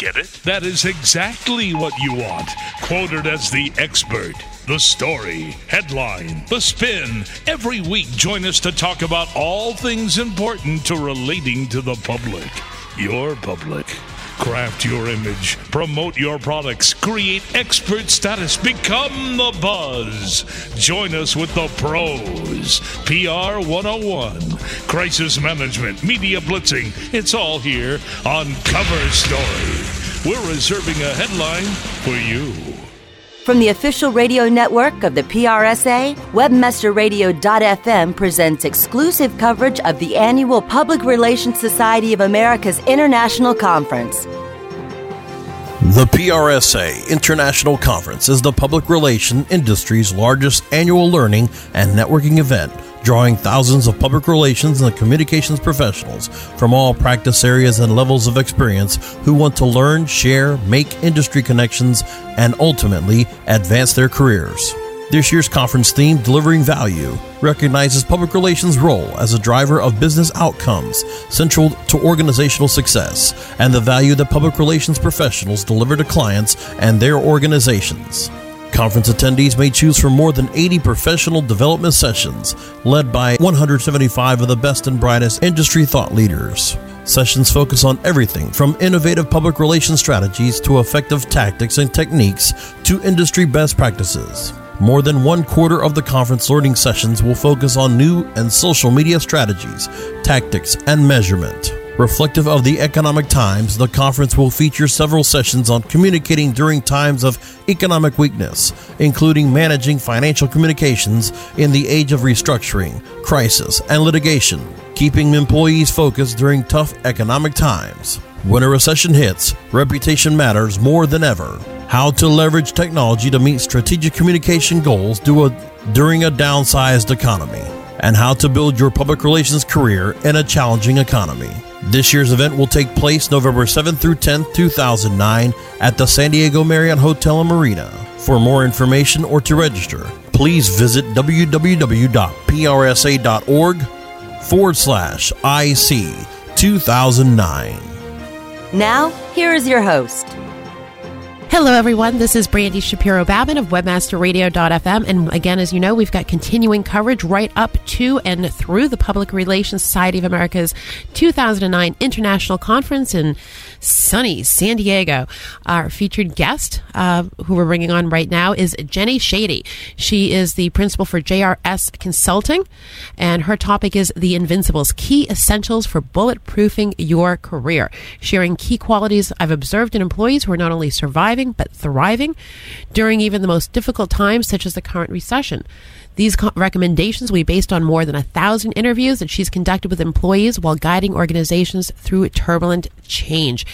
Get it? That is exactly what you want. Quoted as the expert. The story, headline, the spin. Every week, join us to talk about all things important to relating to the public. Your public. Craft your image, promote your products, create expert status, become the buzz. Join us with the pros. PR 101, crisis management, media blitzing. It's all here on Cover Story. We're reserving a headline for you. From the official radio network of the PRSA, WebmasterRadio.fm presents exclusive coverage of the annual Public Relations Society of America's International Conference. The PRSA International Conference is the public relations industry's largest annual learning and networking event, drawing thousands of public relations and communications professionals from all practice areas and levels of experience who want to learn, share, make industry connections, and ultimately advance their careers. This year's conference theme, Delivering Value, recognizes public relations' role as a driver of business outcomes central to organizational success and the value that public relations professionals deliver to clients and their organizations. Conference attendees may choose from more than 80 professional development sessions led by 175 of the best and brightest industry thought leaders. Sessions focus on everything from innovative public relations strategies to effective tactics and techniques to industry best practices. More than one quarter of the conference learning sessions will focus on new and social media strategies, tactics, and measurement. Reflective of the economic times, the conference will feature several sessions on communicating during times of economic weakness, including managing financial communications in the age of restructuring, crisis, and litigation, keeping employees focused during tough economic times. When a recession hits, reputation matters more than ever. How to leverage technology to meet strategic communication goals during a downsized economy, and how to build your public relations career in a challenging economy. This year's event will take place November 7th through 10th, 2009 at the San Diego Marriott Hotel and Marina. For more information or to register, please visit www.prsa.org forward slash IC 2009. Now, here is your host. Hello, everyone. This is Brandy Shapiro Babin of WebmasterRadio.fm. And again, as you know, we've got continuing coverage right up to and through the Public Relations Society of America's 2009 International Conference in sunny San Diego. Our featured guest, uh, who we're bringing on right now, is Jenny Schade. She is the principal for JRS Consulting, and her topic is The Invincibles Key Essentials for Bulletproofing Your Career, sharing key qualities I've observed in employees who are not only surviving but thriving during even the most difficult times, such as the current recession. These recommendations will be based on more than a thousand interviews that she's conducted with employees while guiding organizations through turbulent change.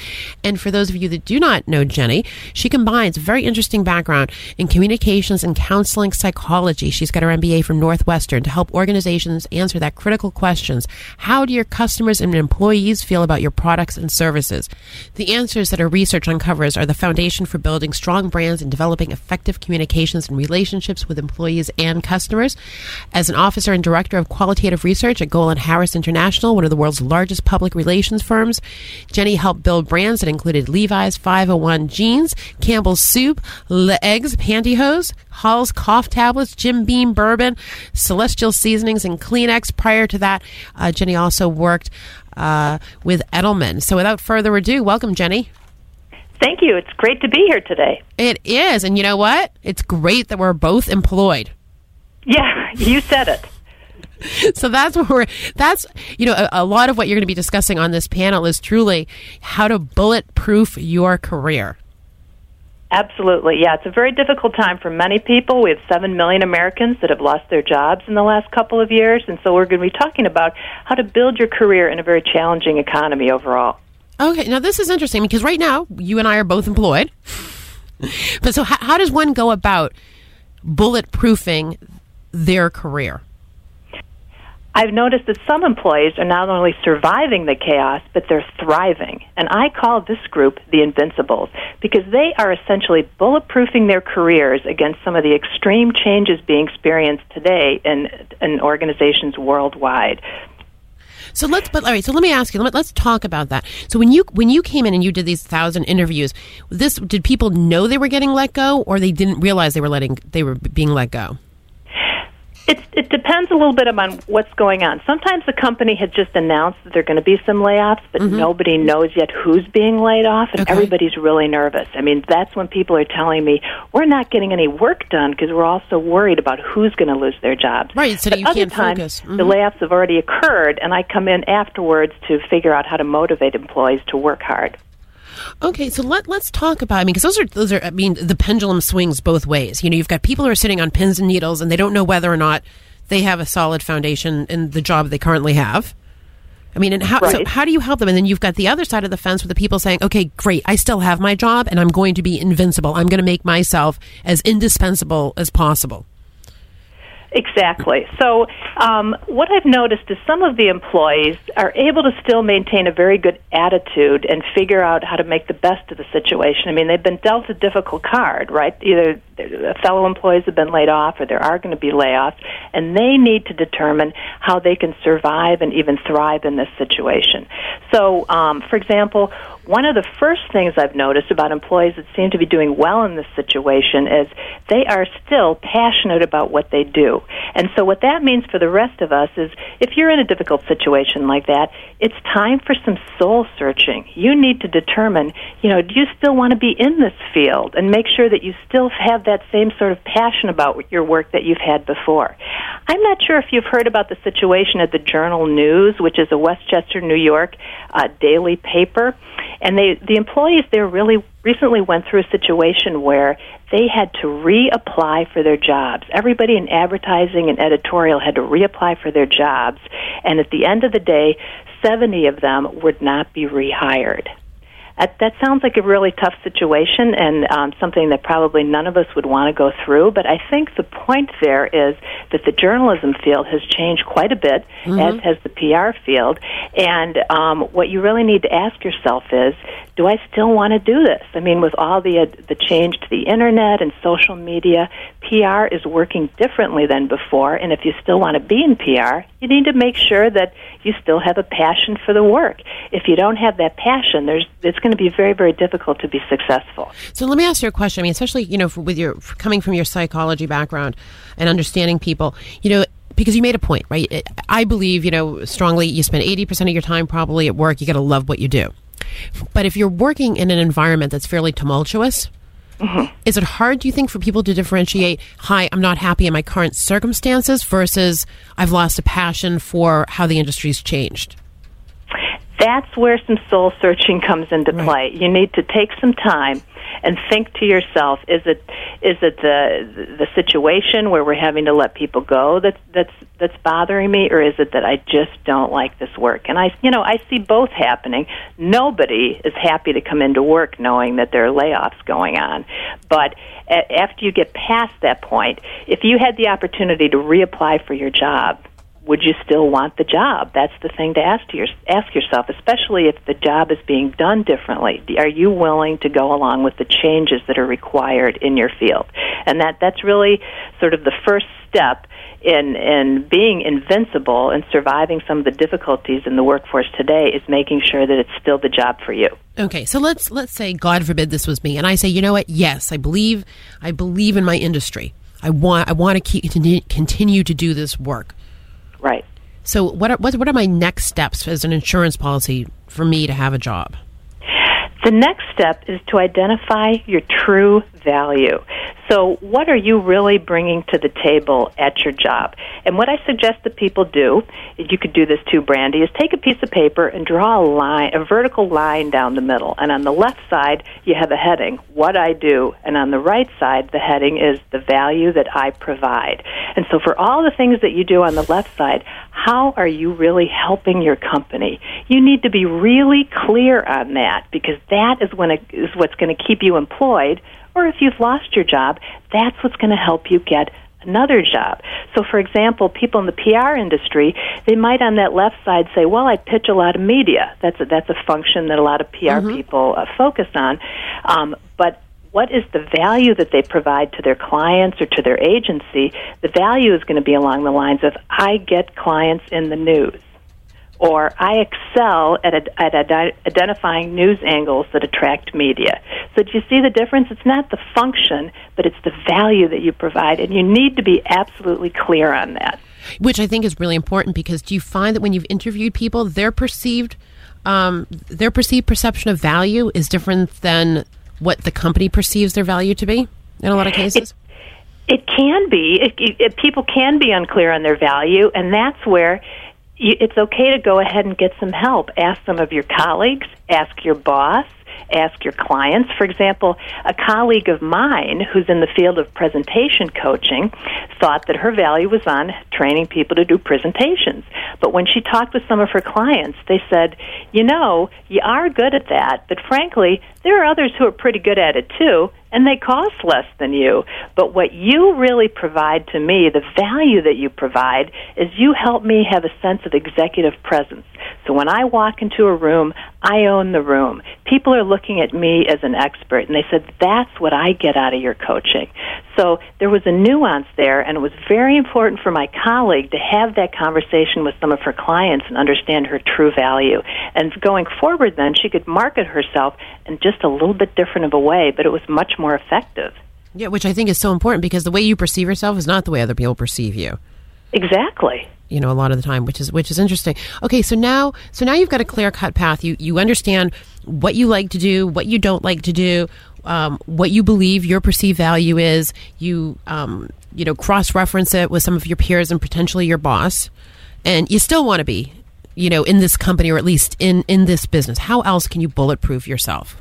And for those of you that do not know Jenny, she combines a very interesting background in communications and counseling psychology. She's got her MBA from Northwestern to help organizations answer that critical questions. How do your customers and employees feel about your products and services? The answers that her research uncovers are the foundation for building strong brands and developing effective communications and relationships with employees and customers customers. As an officer and director of qualitative research at Golin Harris International, one of the world's largest public relations firms, Jenny helped build brands that included Levi's 501 jeans, Campbell's soup, L'eggs pantyhose, Hall's cough tablets, Jim Beam bourbon, Celestial seasonings, and Kleenex. Prior to that, uh, Jenny also worked uh, with Edelman. So without further ado, welcome, Jenny. Thank you. It's great to be here today. It is. And you know what? It's great that we're both employed. Yeah, you said it. so that's what we're that's you know a, a, lot of what you're going to be discussing on this panel is truly how to bulletproof your career. Absolutely. Yeah it's a very difficult time for many people. We have 7 million americans that have lost their jobs in the last couple of years and so we're going to be talking about how to build your career in a very challenging economy overall. Okay now this is interesting because right now you and i are both employed. But so how, how does one go about bulletproofing their career? I've noticed that some employees are not only surviving the chaos, but they're thriving. And I call this group the Invincibles because they are essentially bulletproofing their careers against some of the extreme changes being experienced today in, in organizations worldwide. So let's, but all right. So let me ask you. Let, us talk about that. So when you when you came in and you did these thousand interviews, this did people know they were getting let go, or they didn't realize they were letting they were being let go? It, it depends a little bit on what's going on. Sometimes the company has just announced that there are going to be some layoffs, but mm-hmm. nobody knows yet who's being laid off, and okay. everybody's really nervous. I mean, that's when people are telling me we're not getting any work done because we're also worried about who's going to lose their jobs. Right, so but you other can't times, focus. Mm-hmm. The layoffs have already occurred, and I come in afterwards to figure out how to motivate employees to work hard. Okay, so let let's talk about. I mean, because those are those are. I mean, the pendulum swings both ways. You know, you've got people who are sitting on pins and needles, and they don't know whether or not they have a solid foundation in the job they currently have. I mean, and how right. so how do you help them? And then you've got the other side of the fence with the people saying, "Okay, great, I still have my job, and I'm going to be invincible. I'm going to make myself as indispensable as possible." Exactly. So, um, what I've noticed is some of the employees are able to still maintain a very good attitude and figure out how to make the best of the situation. I mean, they've been dealt a difficult card, right? Either fellow employees have been laid off or there are going to be layoffs, and they need to determine how they can survive and even thrive in this situation. So, um, for example, one of the first things I've noticed about employees that seem to be doing well in this situation is they are still passionate about what they do. And so what that means for the rest of us is if you're in a difficult situation like that, it's time for some soul searching. You need to determine, you know, do you still want to be in this field and make sure that you still have that same sort of passion about your work that you've had before. I'm not sure if you've heard about the situation at the Journal News, which is a Westchester, New York uh, daily paper and they the employees there really recently went through a situation where they had to reapply for their jobs. Everybody in advertising and editorial had to reapply for their jobs, and at the end of the day, 70 of them would not be rehired. That, that sounds like a really tough situation and um, something that probably none of us would want to go through. But I think the point there is that the journalism field has changed quite a bit, mm-hmm. as has the PR field. And um, what you really need to ask yourself is, do I still want to do this? I mean, with all the uh, the change to the internet and social media, PR is working differently than before. And if you still want to be in PR, you need to make sure that you still have a passion for the work. If you don't have that passion, there's it's going to be very very difficult to be successful. So let me ask you a question. I mean, especially you know, with your coming from your psychology background and understanding people, you know, because you made a point, right? I believe, you know, strongly you spend 80% of your time probably at work. You got to love what you do. But if you're working in an environment that's fairly tumultuous, Mm-hmm. Is it hard, do you think, for people to differentiate, hi, I'm not happy in my current circumstances versus I've lost a passion for how the industry's changed? That's where some soul searching comes into right. play. You need to take some time and think to yourself is it is it the the situation where we're having to let people go that's that's that's bothering me or is it that I just don't like this work? And I you know I see both happening. Nobody is happy to come into work knowing that there are layoffs going on. But after you get past that point if you had the opportunity to reapply for your job would you still want the job? That's the thing to ask to your, ask yourself, especially if the job is being done differently. Are you willing to go along with the changes that are required in your field? And that that's really sort of the first step in in being invincible and surviving some of the difficulties in the workforce today is making sure that it's still the job for you. Okay, so let's let's say God forbid this was me and I say, "You know what? Yes, I believe I believe in my industry. I want I want to keep continue to do this work." Right. So, what are, what, what are my next steps as an insurance policy for me to have a job? The next step is to identify your true value. So, what are you really bringing to the table at your job? And what I suggest that people do, you could do this too, Brandy, is take a piece of paper and draw a line, a vertical line down the middle. And on the left side, you have a heading, what I do. And on the right side, the heading is the value that I provide. And so, for all the things that you do on the left side, how are you really helping your company? You need to be really clear on that because that is when it is what's going to keep you employed. Or if you've lost your job, that's what's going to help you get another job. So, for example, people in the PR industry, they might on that left side say, "Well, I pitch a lot of media. That's a, that's a function that a lot of PR mm-hmm. people uh, focus on." Um, but what is the value that they provide to their clients or to their agency? The value is going to be along the lines of, "I get clients in the news." Or I excel at, at, at identifying news angles that attract media. So, do you see the difference? It's not the function, but it's the value that you provide, and you need to be absolutely clear on that. Which I think is really important because do you find that when you've interviewed people, their perceived um, their perceived perception of value is different than what the company perceives their value to be in a lot of cases? It, it can be. It, it, people can be unclear on their value, and that's where it's okay to go ahead and get some help. Ask some of your colleagues, ask your boss, ask your clients. For example, a colleague of mine who's in the field of presentation coaching thought that her value was on training people to do presentations. But when she talked with some of her clients, they said, you know, you are good at that, but frankly, there are others who are pretty good at it too, and they cost less than you. But what you really provide to me, the value that you provide, is you help me have a sense of executive presence. So when I walk into a room, I own the room. People are looking at me as an expert, and they said, That's what I get out of your coaching. So there was a nuance there, and it was very important for my colleague to have that conversation with some of her clients and understand her true value. And going forward, then, she could market herself in just a little bit different of a way, but it was much more effective. Yeah, which I think is so important because the way you perceive yourself is not the way other people perceive you. Exactly. You know, a lot of the time, which is which is interesting. Okay, so now so now you've got a clear cut path. You you understand what you like to do, what you don't like to do, um, what you believe your perceived value is. You um, you know cross reference it with some of your peers and potentially your boss, and you still want to be you know in this company or at least in in this business. How else can you bulletproof yourself?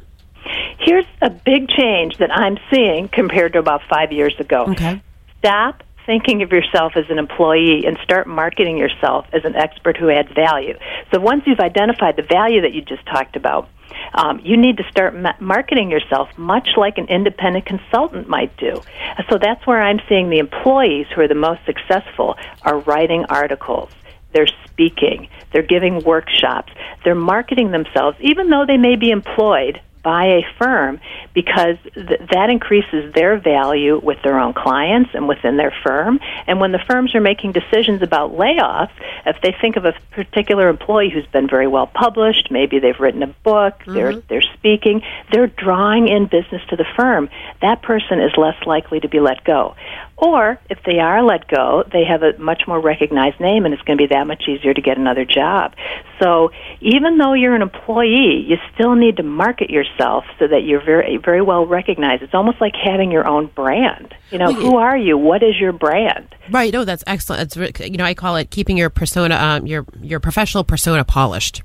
Here's a big change that I'm seeing compared to about five years ago. Okay. Stop thinking of yourself as an employee and start marketing yourself as an expert who adds value. So once you've identified the value that you just talked about, um, you need to start ma- marketing yourself much like an independent consultant might do. So that's where I'm seeing the employees who are the most successful are writing articles. They're speaking. They're giving workshops. They're marketing themselves, even though they may be employed by a firm because th- that increases their value with their own clients and within their firm. And when the firms are making decisions about layoffs, if they think of a particular employee who's been very well published, maybe they've written a book, mm-hmm. they're they're speaking, they're drawing in business to the firm. That person is less likely to be let go. Or if they are let go, they have a much more recognized name and it's going to be that much easier to get another job. So even though you're an employee, you still need to market yourself so that you're very very well recognized. It's almost like having your own brand. You know, well, who are you? What is your brand? Right. No, that's excellent. It's you know, I call it keeping your persona um, your your professional persona polished.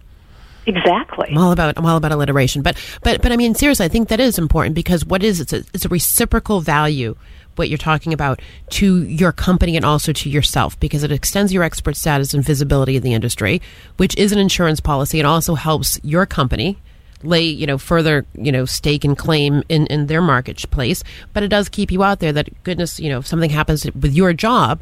Exactly. I'm all about I'm all about alliteration, but but but I mean seriously, I think that is important because what is it's a it's a reciprocal value what you're talking about to your company and also to yourself because it extends your expert status and visibility in the industry, which is an insurance policy and also helps your company lay you know further you know stake and claim in in their marketplace. But it does keep you out there that goodness you know if something happens with your job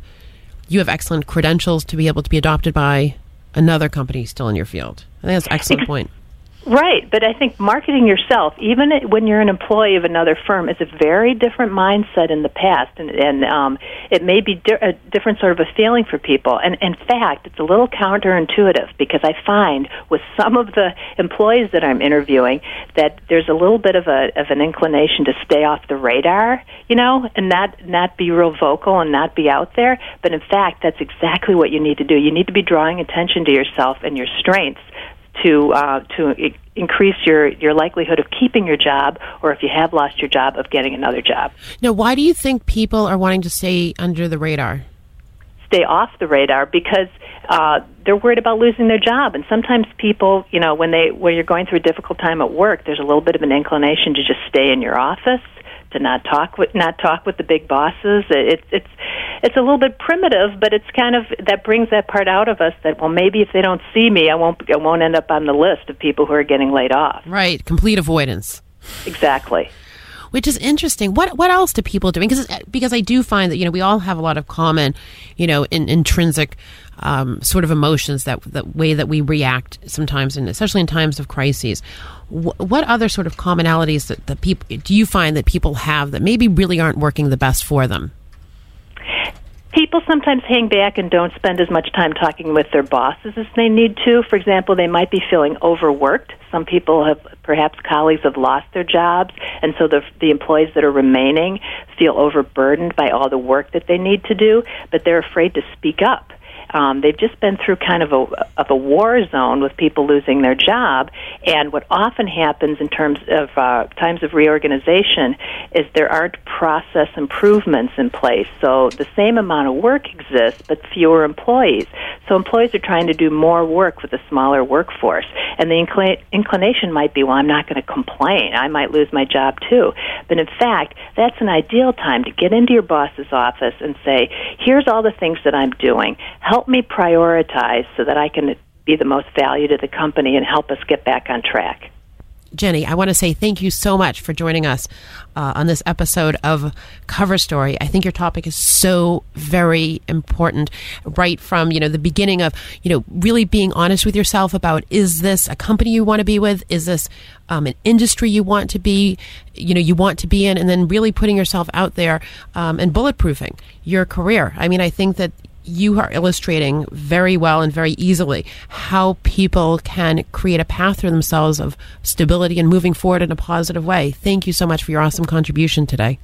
you have excellent credentials to be able to be adopted by another company still in your field. I think that's an excellent point Right, but I think marketing yourself, even when you're an employee of another firm, is a very different mindset in the past, and, and um, it may be di- a different sort of a feeling for people. And in fact, it's a little counterintuitive because I find with some of the employees that I'm interviewing that there's a little bit of a of an inclination to stay off the radar, you know, and not not be real vocal and not be out there. But in fact, that's exactly what you need to do. You need to be drawing attention to yourself and your strengths to uh, to increase your your likelihood of keeping your job, or if you have lost your job, of getting another job. Now, why do you think people are wanting to stay under the radar? Stay off the radar because uh, they're worried about losing their job, and sometimes people, you know, when they when you're going through a difficult time at work, there's a little bit of an inclination to just stay in your office to not talk with not talk with the big bosses. It, it's it's a little bit primitive, but it's kind of that brings that part out of us that well maybe if they don't see me, I won't I won't end up on the list of people who are getting laid off. Right, complete avoidance. Exactly which is interesting. What what else do people do? Because because I do find that you know we all have a lot of common, you know, in, intrinsic um, sort of emotions that the way that we react sometimes, and especially in times of crises. What other sort of commonalities that the people do you find that people have that maybe really aren't working the best for them? People sometimes hang back and don't spend as much time talking with their bosses as they need to. For example, they might be feeling overworked. Some people have, perhaps colleagues have lost their jobs, and so the, the employees that are remaining feel overburdened by all the work that they need to do, but they're afraid to speak up. Um, they've just been through kind of a of a war zone with people losing their job, and what often happens in terms of uh, times of reorganization is there aren't process improvements in place. So the same amount of work exists, but fewer employees. So employees are trying to do more work with a smaller workforce, and the inclin- inclination might be, well, I'm not going to complain. I might lose my job too. But in fact, that's an ideal time to get into your boss's office and say, here's all the things that I'm doing. Help help me prioritize so that I can be the most value to the company and help us get back on track. Jenny, I want to say thank you so much for joining us uh, on this episode of Cover Story. I think your topic is so very important, right from you know the beginning of you know really being honest with yourself about is this a company you want to be with, is this um, an industry you want to be, you know, you want to be in, and then really putting yourself out there um, and bulletproofing your career. I mean, I think that you are illustrating very well and very easily how people can create a path for themselves of stability and moving forward in a positive way. Thank you so much for your awesome contribution today.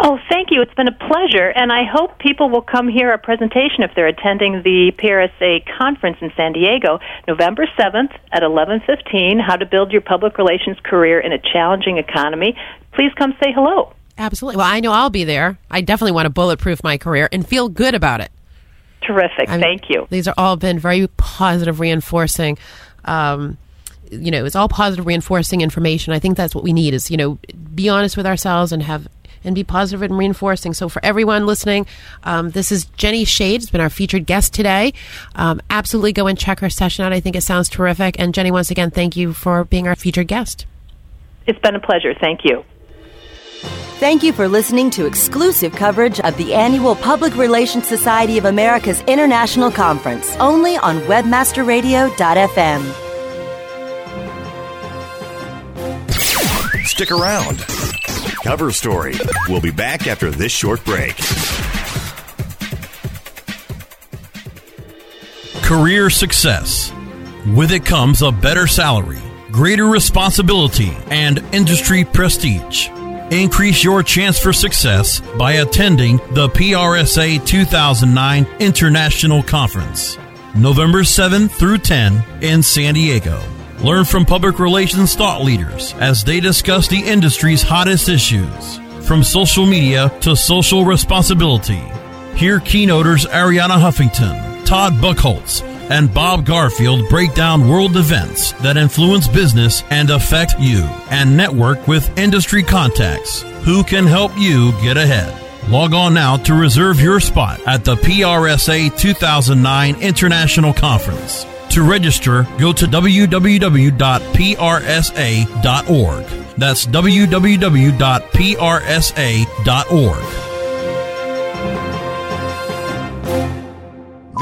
Oh, thank you. It's been a pleasure, and I hope people will come hear our presentation if they're attending the PRSA conference in San Diego, November 7th at 11:15, How to Build Your Public Relations Career in a Challenging Economy. Please come say hello. Absolutely. Well, I know I'll be there. I definitely want to bulletproof my career and feel good about it. Terrific. I mean, Thank you. These are all been very positive, reinforcing. Um, you know, it's all positive, reinforcing information. I think that's what we need. Is you know, be honest with ourselves and have and be positive and reinforcing. So, for everyone listening, um, this is Jenny Schade. It's been our featured guest today. Um, absolutely go and check her session out. I think it sounds terrific. And, Jenny, once again, thank you for being our featured guest. It's been a pleasure. Thank you. Thank you for listening to exclusive coverage of the annual Public Relations Society of America's International Conference, only on WebmasterRadio.fm. Stick around. Cover Story. We'll be back after this short break. Career success. With it comes a better salary, greater responsibility, and industry prestige. Increase your chance for success by attending the PRSA 2009 International Conference, November 7 through 10 in San Diego. Learn from public relations thought leaders as they discuss the industry's hottest issues, from social media to social responsibility. Hear keynoters Arianna Huffington, Todd Buchholz, and Bob Garfield break down world events that influence business and affect you, and network with industry contacts who can help you get ahead. Log on now to reserve your spot at the PRSA 2009 International Conference. To register, go to www.prsa.org. That's www.prsa.org.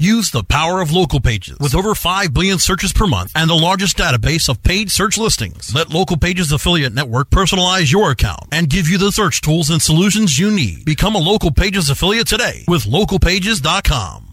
Use the power of local pages with over 5 billion searches per month and the largest database of paid search listings. Let Local Pages Affiliate Network personalize your account and give you the search tools and solutions you need. Become a Local Pages affiliate today with localpages.com.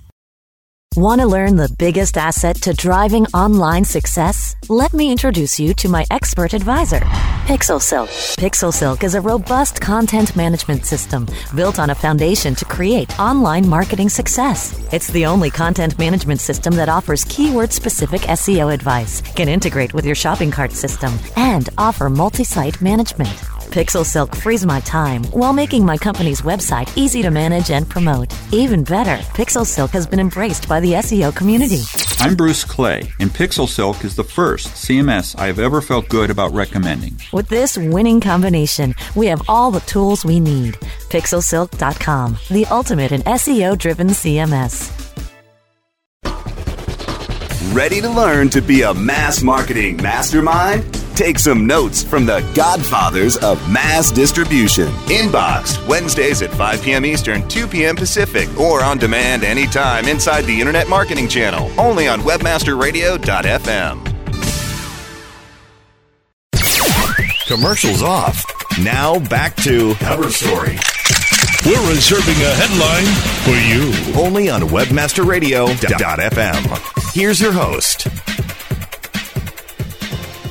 Want to learn the biggest asset to driving online success? Let me introduce you to my expert advisor, PixelSilk. PixelSilk is a robust content management system built on a foundation to create online marketing success. It's the only content management system that offers keyword specific SEO advice, can integrate with your shopping cart system, and offer multi site management. Pixel Silk frees my time while making my company's website easy to manage and promote. Even better, Pixel Silk has been embraced by the SEO community. I'm Bruce Clay, and Pixel Silk is the first CMS I have ever felt good about recommending. With this winning combination, we have all the tools we need. PixelSilk.com, the ultimate in SEO driven CMS. Ready to learn to be a mass marketing mastermind? Take some notes from the godfathers of mass distribution. Inbox, Wednesdays at 5 p.m. Eastern, 2 p.m. Pacific, or on demand anytime inside the Internet Marketing Channel, only on webmasterradio.fm. Commercials off. Now back to Cover Story. We're reserving a headline for you. Only on webmasterradio.fm. Here's your host,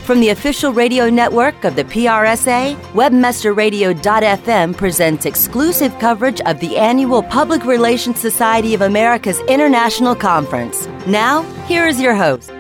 From the official radio network of the PRSA, WebmasterRadio.fm presents exclusive coverage of the annual Public Relations Society of America's International Conference. Now, here is your host.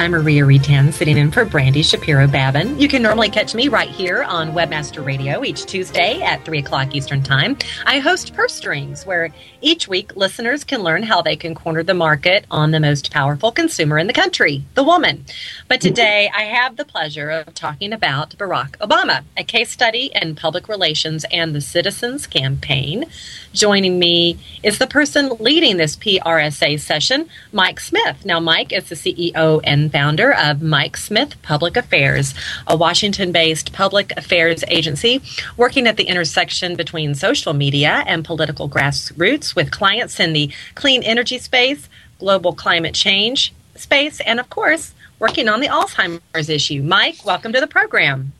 I'm Maria Retan, sitting in for Brandy Shapiro Babin. You can normally catch me right here on Webmaster Radio each Tuesday at 3 o'clock Eastern Time. I host Purse Strings, where each week listeners can learn how they can corner the market on the most powerful consumer in the country, the woman. But today I have the pleasure of talking about Barack Obama, a case study in public relations and the Citizens Campaign. Joining me is the person leading this PRSA session, Mike Smith. Now, Mike is the CEO and founder of Mike Smith Public Affairs, a Washington based public affairs agency working at the intersection between social media and political grassroots with clients in the clean energy space, global climate change space, and of course, working on the Alzheimer's issue. Mike, welcome to the program.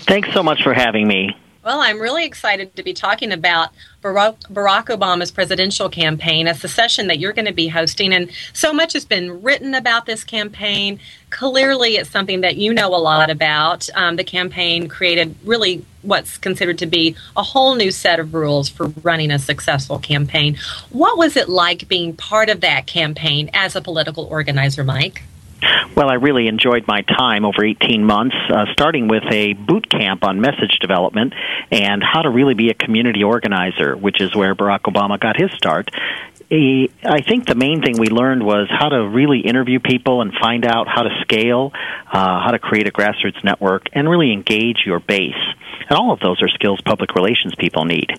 Thanks so much for having me. Well, I'm really excited to be talking about Barack, Barack, Obama's presidential campaign, a session that you're going to be hosting. And so much has been written about this campaign. Clearly, it's something that you know a lot about. Um, the campaign created really what's considered to be a whole new set of rules for running a successful campaign. What was it like being part of that campaign as a political organizer, Mike? Well, I really enjoyed my time over 18 months, uh, starting with a boot camp on message development and how to really be a community organizer, which is where Barack Obama got his start. I think the main thing we learned was how to really interview people and find out how to scale, uh, how to create a grassroots network, and really engage your base. And all of those are skills public relations people need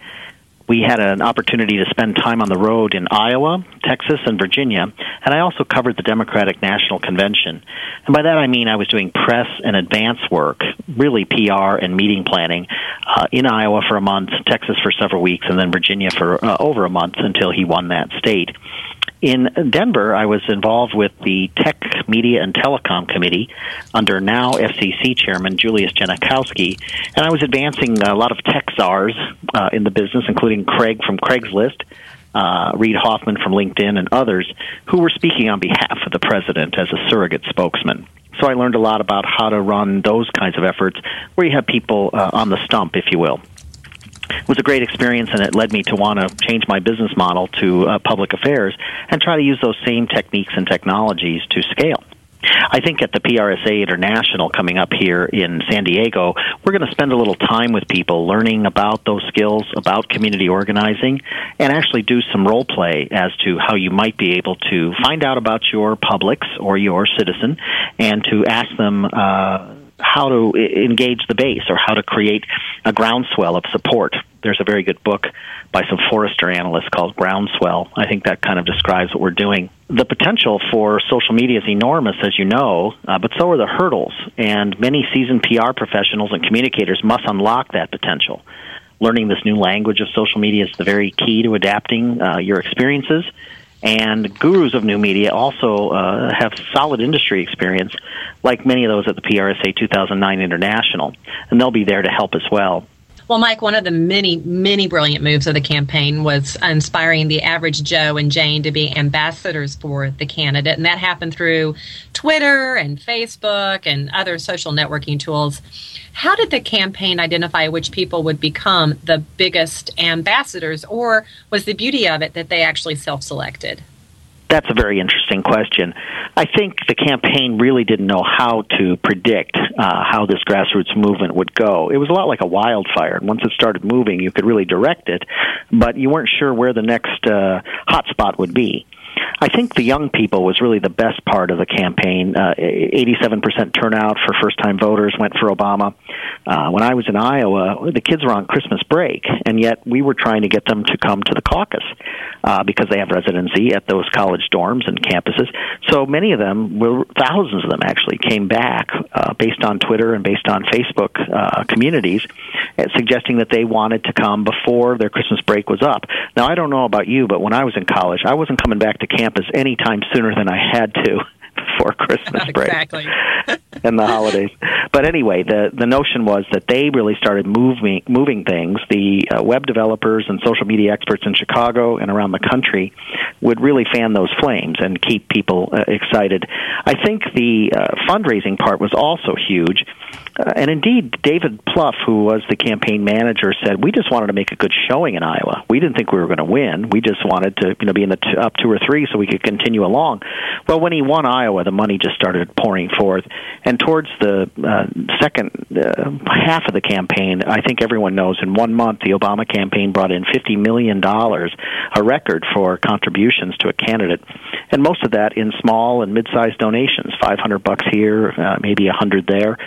we had an opportunity to spend time on the road in Iowa, Texas, and Virginia, and I also covered the Democratic National Convention. And by that I mean I was doing press and advance work, really PR and meeting planning, uh, in Iowa for a month, Texas for several weeks, and then Virginia for uh, over a month until he won that state. In Denver, I was involved with the Tech, Media, and Telecom Committee under now FCC Chairman Julius Genachowski, and I was advancing a lot of tech czars uh, in the business, including Craig from Craigslist, uh, Reid Hoffman from LinkedIn, and others who were speaking on behalf of the president as a surrogate spokesman. So I learned a lot about how to run those kinds of efforts where you have people uh, on the stump, if you will it was a great experience and it led me to want to change my business model to uh, public affairs and try to use those same techniques and technologies to scale. I think at the PRSA International coming up here in San Diego, we're going to spend a little time with people learning about those skills, about community organizing, and actually do some role play as to how you might be able to find out about your publics or your citizen and to ask them uh, how to engage the base or how to create a groundswell of support. There's a very good book by some Forrester analysts called Groundswell. I think that kind of describes what we're doing. The potential for social media is enormous, as you know, uh, but so are the hurdles. And many seasoned PR professionals and communicators must unlock that potential. Learning this new language of social media is the very key to adapting uh, your experiences and gurus of new media also uh, have solid industry experience, like many of those at the PRSA 2009 International, and they'll be there to help as well. Well, Mike, one of the many, many brilliant moves of the campaign was inspiring the average Joe and Jane to be ambassadors for the candidate. And that happened through Twitter and Facebook and other social networking tools. How did the campaign identify which people would become the biggest ambassadors, or was the beauty of it that they actually self selected? That's a very interesting question. I think the campaign really didn't know how to predict uh, how this grassroots movement would go. It was a lot like a wildfire. Once it started moving, you could really direct it, but you weren't sure where the next uh, hot spot would be. I think the young people was really the best part of the campaign. Uh, 87% turnout for first time voters went for Obama. Uh, when I was in Iowa, the kids were on Christmas break, and yet we were trying to get them to come to the caucus uh, because they have residency at those college dorms and campuses. So many of them, were, thousands of them actually, came back uh, based on Twitter and based on Facebook uh, communities, uh, suggesting that they wanted to come before their Christmas break was up. Now, I don't know about you, but when I was in college, I wasn't coming back to campus any time sooner than I had to before Christmas break exactly. and the holidays. But anyway, the the notion was that they really started moving moving things. The uh, web developers and social media experts in Chicago and around the country would really fan those flames and keep people uh, excited. I think the uh, fundraising part was also huge. Uh, and indeed, David Plouffe, who was the campaign manager, said we just wanted to make a good showing in Iowa. We didn't think we were going to win. We just wanted to, you know, be in the t- up two or three so we could continue along. Well, when he won Iowa, the money just started pouring forth. And towards the uh, second uh, half of the campaign, I think everyone knows in one month the Obama campaign brought in fifty million dollars, a record for contributions to a candidate, and most of that in small and mid-sized donations, five hundred bucks here, uh, maybe a hundred there.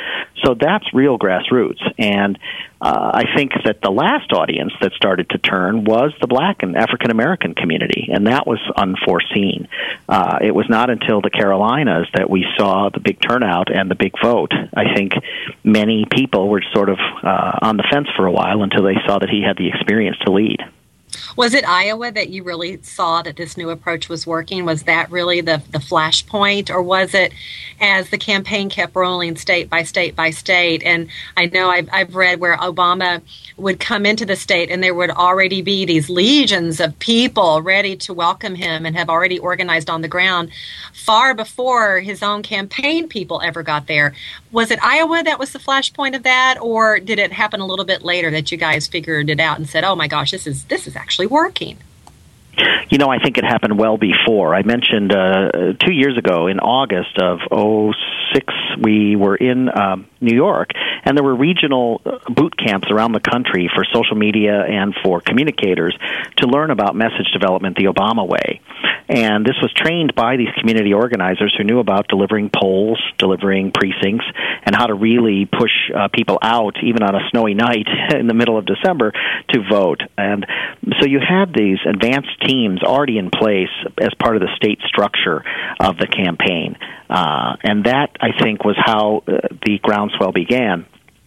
So that's real grassroots. And uh, I think that the last audience that started to turn was the black and African American community, and that was unforeseen. Uh, it was not until the Carolinas that we saw the big turnout and the big vote. I think many people were sort of uh, on the fence for a while until they saw that he had the experience to lead. Was it Iowa that you really saw that this new approach was working? Was that really the the flashpoint, or was it as the campaign kept rolling state by state by state? And I know I've, I've read where Obama would come into the state and there would already be these legions of people ready to welcome him and have already organized on the ground far before his own campaign people ever got there. Was it Iowa that was the flashpoint of that, or did it happen a little bit later that you guys figured it out and said, "Oh my gosh, this is this is actually working"? You know, I think it happened well before. I mentioned uh, two years ago in August of 06, we were in um, New York, and there were regional uh, boot camps around the country for social media and for communicators to learn about message development the Obama way. And this was trained by these community organizers who knew about delivering polls, delivering precincts, and how to really push uh, people out, even on a snowy night in the middle of December, to vote. And so you had these advanced teams already in place as part of the state structure of the campaign. Uh, and that, I think, was how uh, the groundswell began.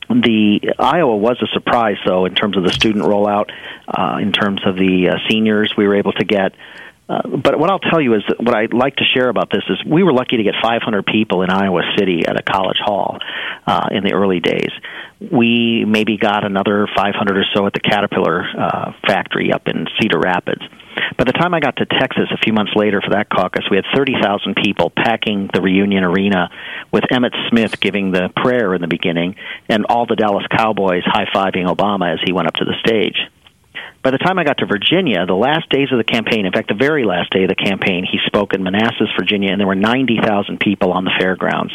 The Iowa was a surprise, though, in terms of the student rollout, uh, in terms of the uh, seniors we were able to get. Uh, but what I'll tell you is that what I'd like to share about this is we were lucky to get 500 people in Iowa City at a college hall uh, in the early days. We maybe got another 500 or so at the Caterpillar uh, factory up in Cedar Rapids. By the time I got to Texas a few months later for that caucus, we had 30,000 people packing the reunion arena with Emmitt Smith giving the prayer in the beginning and all the Dallas Cowboys high fiving Obama as he went up to the stage. By the time I got to Virginia, the last days of the campaign, in fact, the very last day of the campaign, he spoke in Manassas, Virginia, and there were 90,000 people on the fairgrounds.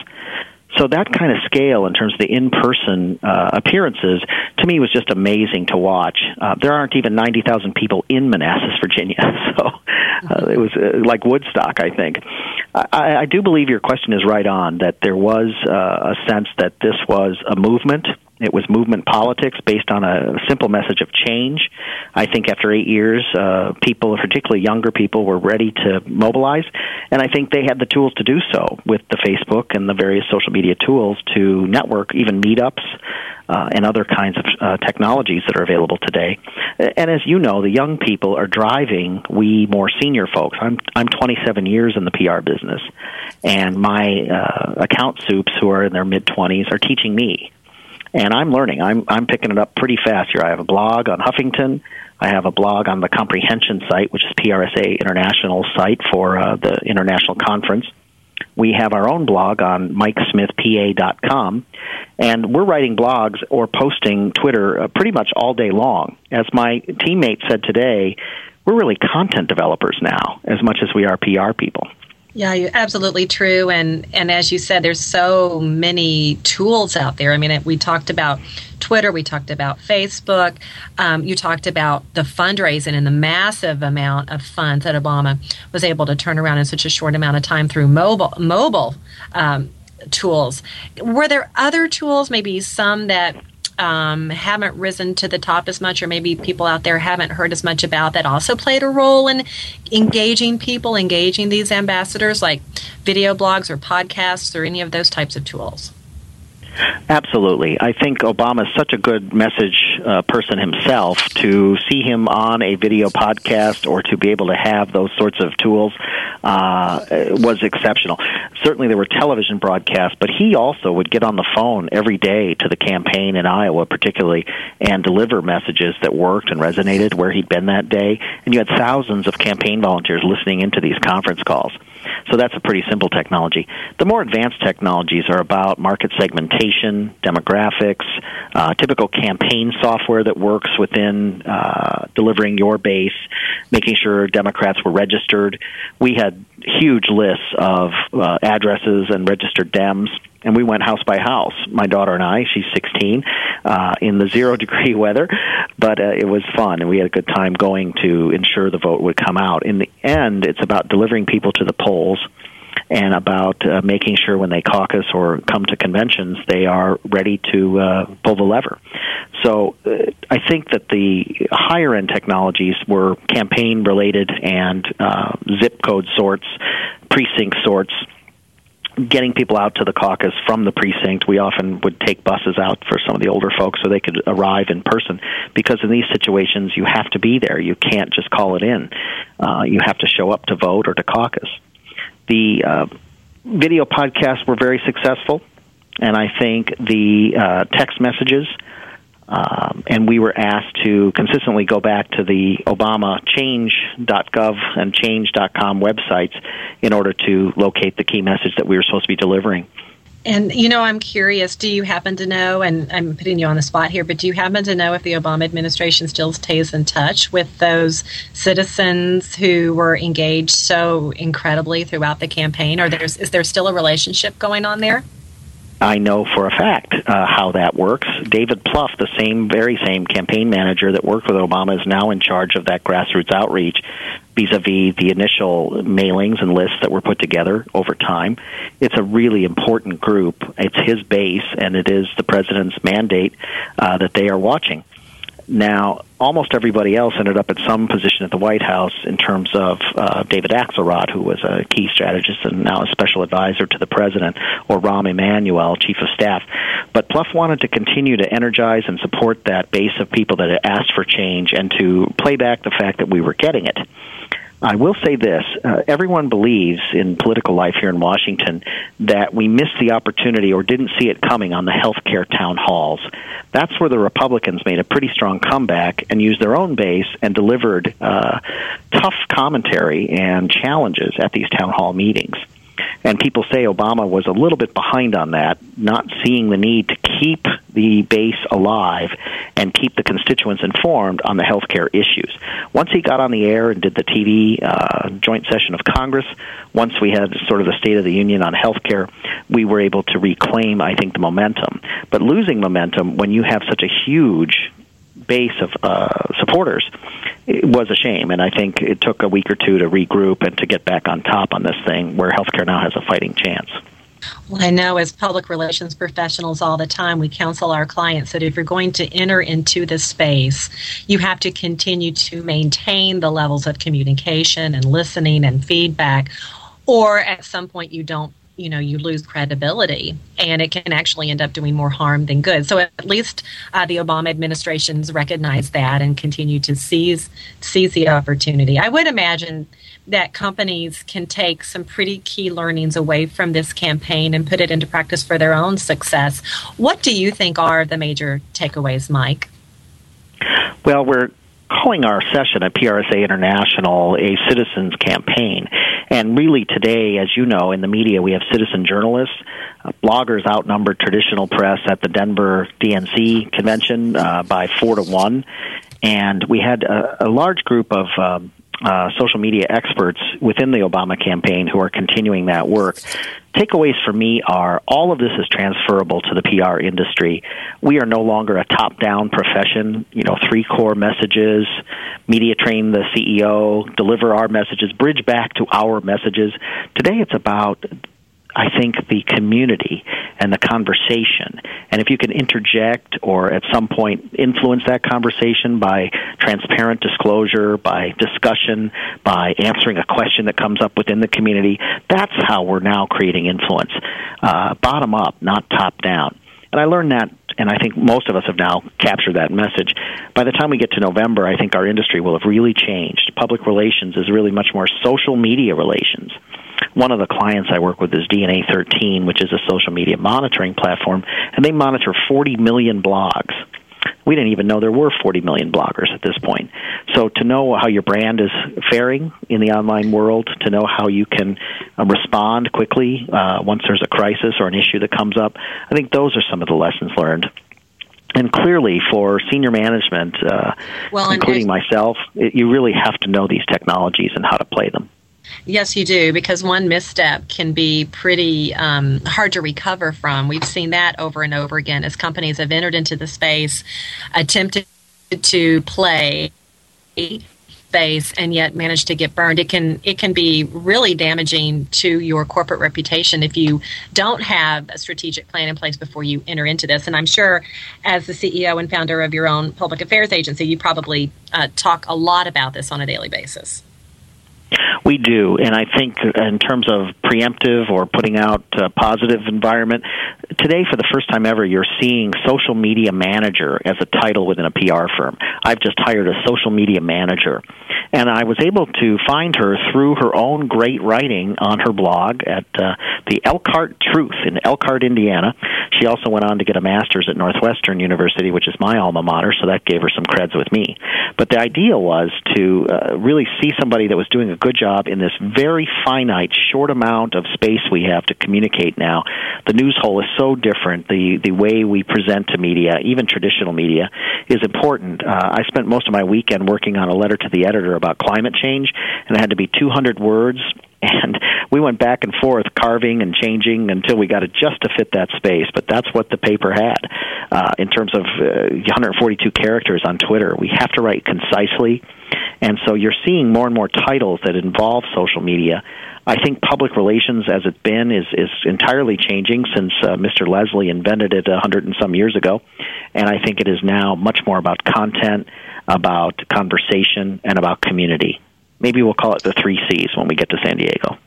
So that kind of scale in terms of the in-person uh, appearances to me was just amazing to watch. Uh, there aren't even 90,000 people in Manassas, Virginia, so uh, it was uh, like Woodstock, I think. I, I do believe your question is right on that there was uh, a sense that this was a movement it was movement politics based on a simple message of change. I think after eight years, uh, people, particularly younger people, were ready to mobilize, and I think they had the tools to do so with the Facebook and the various social media tools to network, even meetups. Uh, and other kinds of uh, technologies that are available today. And as you know, the young people are driving we more senior folks. I'm I'm 27 years in the PR business, and my uh, account soups who are in their mid 20s are teaching me and I'm learning. I'm I'm picking it up pretty fast here. I have a blog on Huffington. I have a blog on the Comprehension site, which is PRSA International site for uh, the international conference. We have our own blog on MikeSmithPA.com, and we're writing blogs or posting Twitter uh, pretty much all day long. As my teammate said today, we're really content developers now as much as we are PR people. Yeah, you're absolutely true. And and as you said, there's so many tools out there. I mean, we talked about Twitter, we talked about Facebook, um, you talked about the fundraising and the massive amount of funds that Obama was able to turn around in such a short amount of time through mobile mobile um, tools. Were there other tools, maybe some that um, haven't risen to the top as much, or maybe people out there haven't heard as much about that also played a role in engaging people, engaging these ambassadors, like video blogs or podcasts or any of those types of tools? Absolutely. I think Obama is such a good message uh, person himself to see him on a video podcast or to be able to have those sorts of tools uh, was exceptional. Certainly, there were television broadcasts, but he also would get on the phone every day to the campaign in Iowa, particularly, and deliver messages that worked and resonated where he'd been that day. And you had thousands of campaign volunteers listening into these conference calls. So that's a pretty simple technology. The more advanced technologies are about market segmentation, demographics, uh, typical campaign software that works within uh, delivering your base, making sure Democrats were registered. We had huge lists of uh, addresses and registered Dems and we went house by house. My daughter and I, she's 16, uh, in the zero degree weather, but uh, it was fun, and we had a good time going to ensure the vote would come out. In the end, it's about delivering people to the polls and about uh, making sure when they caucus or come to conventions, they are ready to uh, pull the lever. So uh, I think that the higher end technologies were campaign related and uh, zip code sorts, precinct sorts getting people out to the caucus from the precinct. We often would take buses out for some of the older folks so they could arrive in person because in these situations you have to be there. You can't just call it in. Uh, you have to show up to vote or to caucus. The uh, video podcasts were very successful, and I think the uh, text messages um, and we were asked to consistently go back to the Obama change.gov and change.com websites in order to locate the key message that we were supposed to be delivering. And you know, I'm curious. Do you happen to know? And I'm putting you on the spot here, but do you happen to know if the Obama administration still stays in touch with those citizens who were engaged so incredibly throughout the campaign? Or there's is there still a relationship going on there? I know for a fact uh, how that works. David Plouffe, the same, very same campaign manager that worked with Obama, is now in charge of that grassroots outreach vis-a-vis the initial mailings and lists that were put together over time. It's a really important group. It's his base, and it is the president's mandate uh, that they are watching. Now, almost everybody else ended up at some position at the White House in terms of uh, David Axelrod, who was a key strategist and now a special advisor to the president, or Rahm Emanuel, chief of staff. But Plouffe wanted to continue to energize and support that base of people that had asked for change and to play back the fact that we were getting it. I will say this uh, everyone believes in political life here in Washington that we missed the opportunity or didn't see it coming on the health care town halls. That's where the Republicans made a pretty strong comeback and used their own base and delivered uh, tough commentary and challenges at these town hall meetings. And people say Obama was a little bit behind on that, not seeing the need to keep the base alive and keep the constituents informed on the health care issues. Once he got on the air and did the TV uh, joint session of Congress, once we had sort of the State of the Union on health care, we were able to reclaim, I think, the momentum. But losing momentum when you have such a huge base of uh, supporters was a shame. And I think it took a week or two to regroup and to get back on top on this thing where healthcare now has a fighting chance. Well, I know as public relations professionals all the time, we counsel our clients that if you're going to enter into this space, you have to continue to maintain the levels of communication and listening and feedback, or at some point you don't you know you lose credibility and it can actually end up doing more harm than good. So at least uh, the obama administration's recognized that and continue to seize seize the opportunity. I would imagine that companies can take some pretty key learnings away from this campaign and put it into practice for their own success. What do you think are the major takeaways mike? Well we're calling our session at PRSA International a citizens campaign. And really, today, as you know, in the media, we have citizen journalists. Uh, bloggers outnumber traditional press at the Denver DNC convention uh, by four to one. And we had a, a large group of um, uh, social media experts within the Obama campaign who are continuing that work. Takeaways for me are all of this is transferable to the PR industry. We are no longer a top down profession, you know, three core messages, media train the CEO, deliver our messages, bridge back to our messages. Today it's about I think the community and the conversation. And if you can interject or at some point influence that conversation by transparent disclosure, by discussion, by answering a question that comes up within the community, that's how we're now creating influence. Uh, bottom up, not top down. And I learned that, and I think most of us have now captured that message. By the time we get to November, I think our industry will have really changed. Public relations is really much more social media relations one of the clients I work with is DNA 13, which is a social media monitoring platform, and they monitor 40 million blogs. We didn't even know there were 40 million bloggers at this point. So to know how your brand is faring in the online world, to know how you can uh, respond quickly uh, once there's a crisis or an issue that comes up, I think those are some of the lessons learned and clearly for senior management, uh, well, including myself, it, you really have to know these technologies and how to play them. Yes, you do, because one misstep can be pretty um, hard to recover from. We've seen that over and over again as companies have entered into the space, attempted to play space and yet managed to get burned. It can it can be really damaging to your corporate reputation if you don't have a strategic plan in place before you enter into this. And i'm sure as the ceo and founder of your own public affairs agency you probably uh, talk a lot about this on a daily basis we do, and I think in terms of preemptive or putting out a positive environment, today for the first time ever, you're seeing social media manager as a title within a PR firm. I've just hired a social media manager, and I was able to find her through her own great writing on her blog at uh, the Elkhart Truth in Elkhart, Indiana. She also went on to get a master's at Northwestern University, which is my alma mater, so that gave her some creds with me. But the idea was to uh, really see somebody that was doing a good job job in this very finite, short amount of space we have to communicate now. The news hole is so different. The the way we present to media, even traditional media, is important. Uh, I spent most of my weekend working on a letter to the editor about climate change, and it had to be 200 words and we went back and forth carving and changing until we got it just to fit that space but that's what the paper had uh, in terms of uh, 142 characters on twitter we have to write concisely and so you're seeing more and more titles that involve social media. I think public relations, as it's been, is is entirely changing since uh, Mr. Leslie invented it a hundred and some years ago, and I think it is now much more about content, about conversation, and about community. Maybe we'll call it the three C's when we get to San Diego.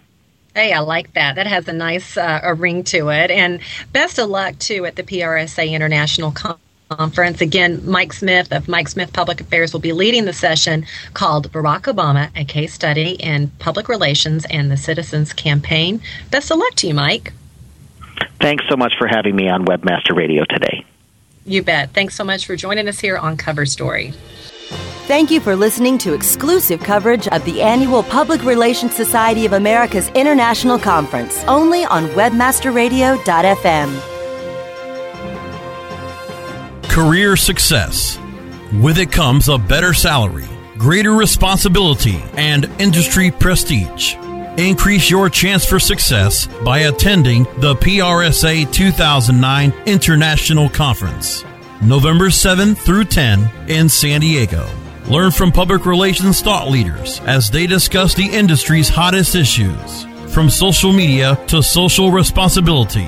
Hey, I like that. That has a nice uh, a ring to it. And best of luck too at the PRSA International Conference conference. Again, Mike Smith of Mike Smith Public Affairs will be leading the session called Barack Obama, a case study in public relations and the citizens campaign. Best of luck to you, Mike. Thanks so much for having me on Webmaster Radio today. You bet. Thanks so much for joining us here on Cover Story. Thank you for listening to exclusive coverage of the annual Public Relations Society of America's International Conference, only on WebmasterRadio.fm. Career success. With it comes a better salary, greater responsibility, and industry prestige. Increase your chance for success by attending the PRSA 2009 International Conference, November 7 through 10 in San Diego. Learn from public relations thought leaders as they discuss the industry's hottest issues, from social media to social responsibility.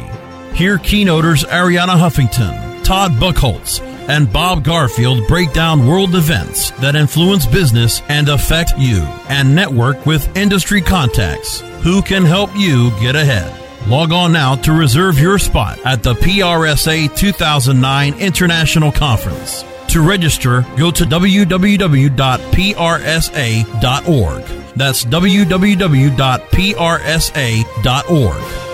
Hear keynoters Arianna Huffington, Todd Buchholz, and Bob Garfield break down world events that influence business and affect you, and network with industry contacts who can help you get ahead. Log on now to reserve your spot at the PRSA 2009 International Conference. To register, go to www.prsa.org. That's www.prsa.org.